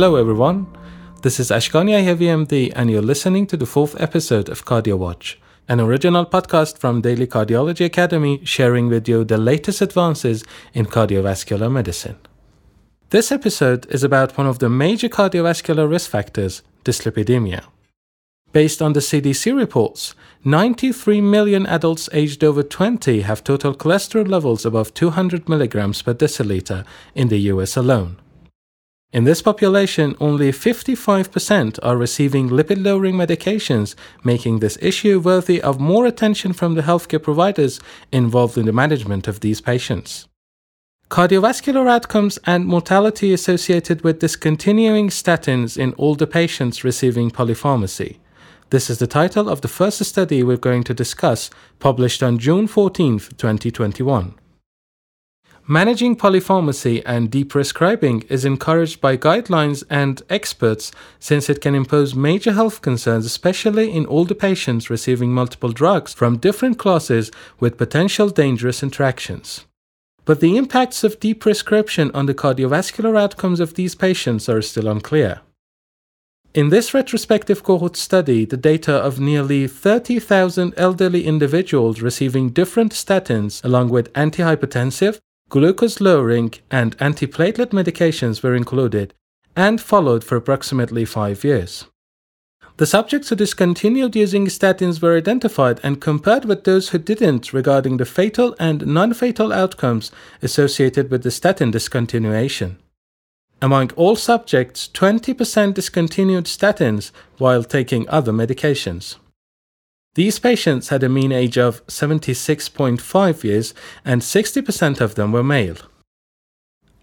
Hello, everyone. This is Ashkani MD, and you're listening to the fourth episode of Cardio Watch, an original podcast from Daily Cardiology Academy sharing with you the latest advances in cardiovascular medicine. This episode is about one of the major cardiovascular risk factors, dyslipidemia. Based on the CDC reports, 93 million adults aged over 20 have total cholesterol levels above 200 milligrams per deciliter in the US alone. In this population, only 55% are receiving lipid lowering medications, making this issue worthy of more attention from the healthcare providers involved in the management of these patients. Cardiovascular outcomes and mortality associated with discontinuing statins in older patients receiving polypharmacy. This is the title of the first study we're going to discuss, published on June 14, 2021. Managing polypharmacy and deprescribing is encouraged by guidelines and experts since it can impose major health concerns, especially in older patients receiving multiple drugs from different classes with potential dangerous interactions. But the impacts of deprescription on the cardiovascular outcomes of these patients are still unclear. In this retrospective cohort study, the data of nearly 30,000 elderly individuals receiving different statins along with antihypertensive, Glucose lowering and antiplatelet medications were included and followed for approximately five years. The subjects who discontinued using statins were identified and compared with those who didn't regarding the fatal and non fatal outcomes associated with the statin discontinuation. Among all subjects, 20% discontinued statins while taking other medications. These patients had a mean age of 76.5 years, and 60% of them were male.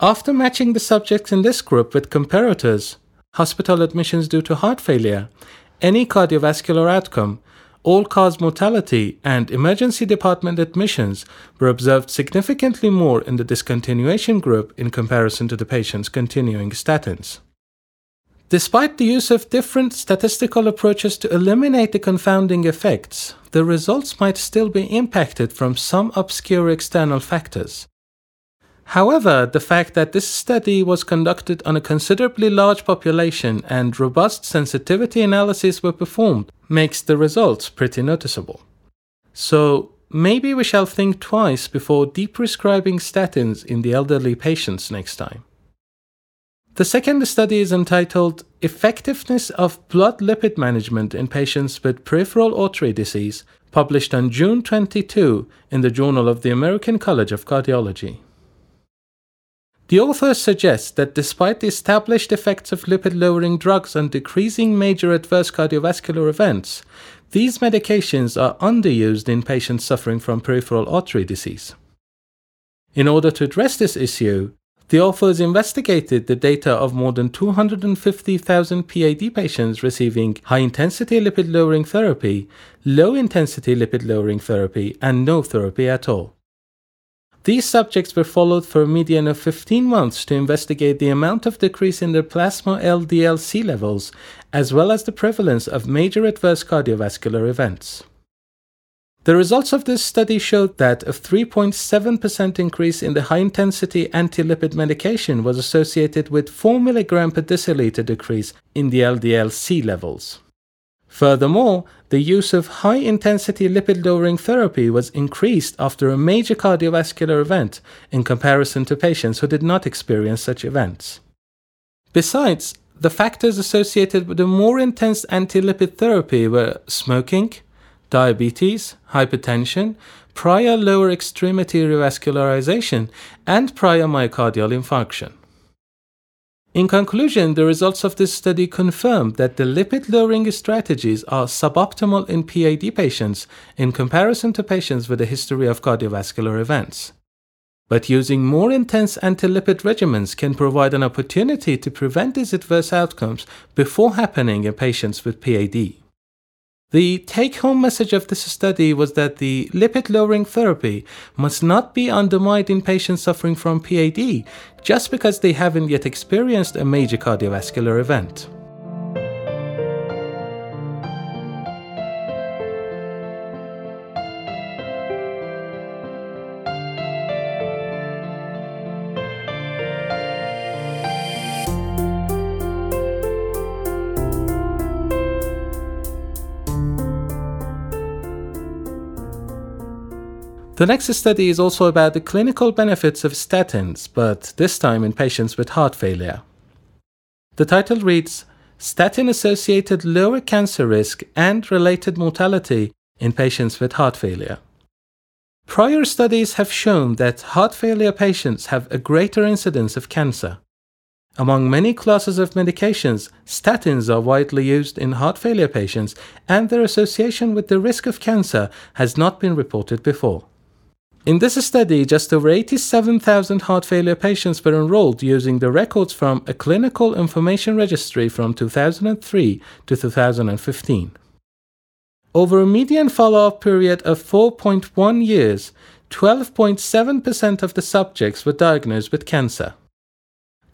After matching the subjects in this group with comparators, hospital admissions due to heart failure, any cardiovascular outcome, all cause mortality, and emergency department admissions were observed significantly more in the discontinuation group in comparison to the patients continuing statins. Despite the use of different statistical approaches to eliminate the confounding effects, the results might still be impacted from some obscure external factors. However, the fact that this study was conducted on a considerably large population and robust sensitivity analyses were performed makes the results pretty noticeable. So, maybe we shall think twice before deprescribing statins in the elderly patients next time. The second study is entitled Effectiveness of Blood Lipid Management in Patients with Peripheral Artery Disease, published on June 22 in the Journal of the American College of Cardiology. The authors suggest that despite the established effects of lipid lowering drugs on decreasing major adverse cardiovascular events, these medications are underused in patients suffering from peripheral artery disease. In order to address this issue, the authors investigated the data of more than 250,000 PAD patients receiving high intensity lipid lowering therapy, low intensity lipid lowering therapy, and no therapy at all. These subjects were followed for a median of 15 months to investigate the amount of decrease in their plasma LDL C levels, as well as the prevalence of major adverse cardiovascular events. The results of this study showed that a 3.7% increase in the high intensity anti lipid medication was associated with 4 mg per deciliter decrease in the LDL C levels. Furthermore, the use of high intensity lipid lowering therapy was increased after a major cardiovascular event in comparison to patients who did not experience such events. Besides, the factors associated with a more intense anti lipid therapy were smoking, diabetes, hypertension, prior lower extremity revascularization, and prior myocardial infarction. In conclusion, the results of this study confirm that the lipid lowering strategies are suboptimal in PAD patients in comparison to patients with a history of cardiovascular events. But using more intense anti lipid regimens can provide an opportunity to prevent these adverse outcomes before happening in patients with PAD. The take home message of this study was that the lipid lowering therapy must not be undermined in patients suffering from PAD just because they haven't yet experienced a major cardiovascular event. The next study is also about the clinical benefits of statins, but this time in patients with heart failure. The title reads Statin associated lower cancer risk and related mortality in patients with heart failure. Prior studies have shown that heart failure patients have a greater incidence of cancer. Among many classes of medications, statins are widely used in heart failure patients, and their association with the risk of cancer has not been reported before. In this study, just over 87,000 heart failure patients were enrolled using the records from a clinical information registry from 2003 to 2015. Over a median follow up period of 4.1 years, 12.7% of the subjects were diagnosed with cancer.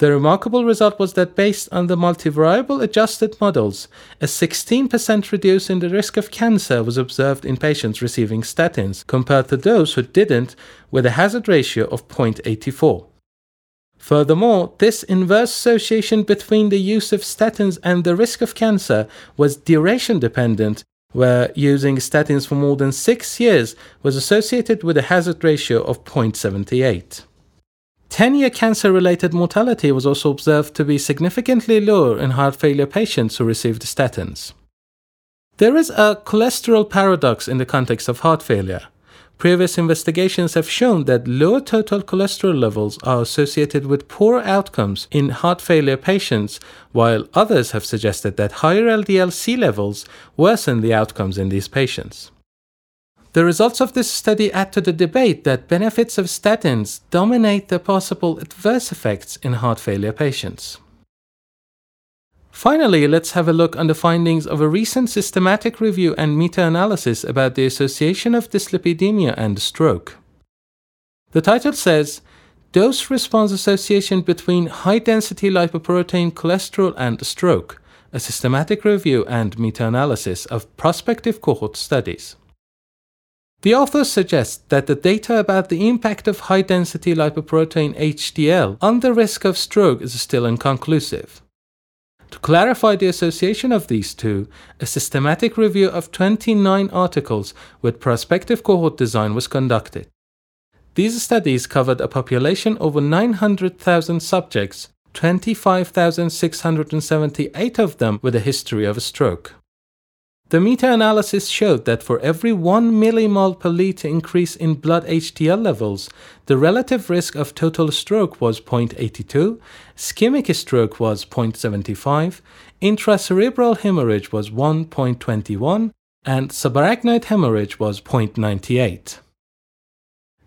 The remarkable result was that based on the multivariable adjusted models, a 16% reduce in the risk of cancer was observed in patients receiving statins compared to those who didn't, with a hazard ratio of 0.84. Furthermore, this inverse association between the use of statins and the risk of cancer was duration dependent, where using statins for more than six years was associated with a hazard ratio of 0.78. 10 year cancer related mortality was also observed to be significantly lower in heart failure patients who received statins. There is a cholesterol paradox in the context of heart failure. Previous investigations have shown that lower total cholesterol levels are associated with poor outcomes in heart failure patients, while others have suggested that higher LDL-C levels worsen the outcomes in these patients. The results of this study add to the debate that benefits of statins dominate the possible adverse effects in heart failure patients. Finally, let's have a look on the findings of a recent systematic review and meta analysis about the association of dyslipidemia and stroke. The title says Dose response association between high density lipoprotein cholesterol and stroke, a systematic review and meta analysis of prospective cohort studies. The authors suggest that the data about the impact of high density lipoprotein HDL on the risk of stroke is still inconclusive. To clarify the association of these two, a systematic review of 29 articles with prospective cohort design was conducted. These studies covered a population over 900,000 subjects, 25,678 of them with a history of a stroke. The meta-analysis showed that for every 1 millimole per liter increase in blood HDL levels, the relative risk of total stroke was 0.82, ischemic stroke was 0.75, intracerebral hemorrhage was 1.21, and subarachnoid hemorrhage was 0.98.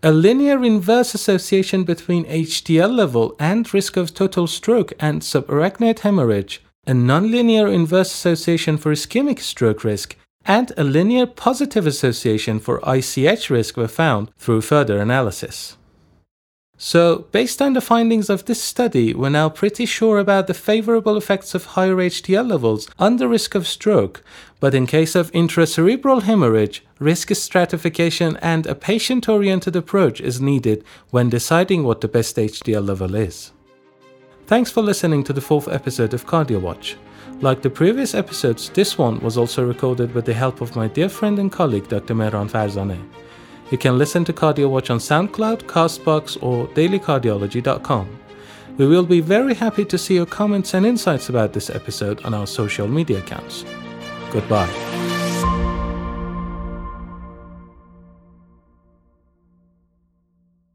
A linear inverse association between HDL level and risk of total stroke and subarachnoid hemorrhage a nonlinear inverse association for ischemic stroke risk, and a linear positive association for ICH risk were found through further analysis. So, based on the findings of this study, we're now pretty sure about the favorable effects of higher HDL levels on the risk of stroke, but in case of intracerebral hemorrhage, risk stratification and a patient oriented approach is needed when deciding what the best HDL level is. Thanks for listening to the fourth episode of Cardio Watch. Like the previous episodes, this one was also recorded with the help of my dear friend and colleague Dr. Mehran Farzaneh. You can listen to Cardio Watch on SoundCloud, Castbox, or dailycardiology.com. We will be very happy to see your comments and insights about this episode on our social media accounts. Goodbye.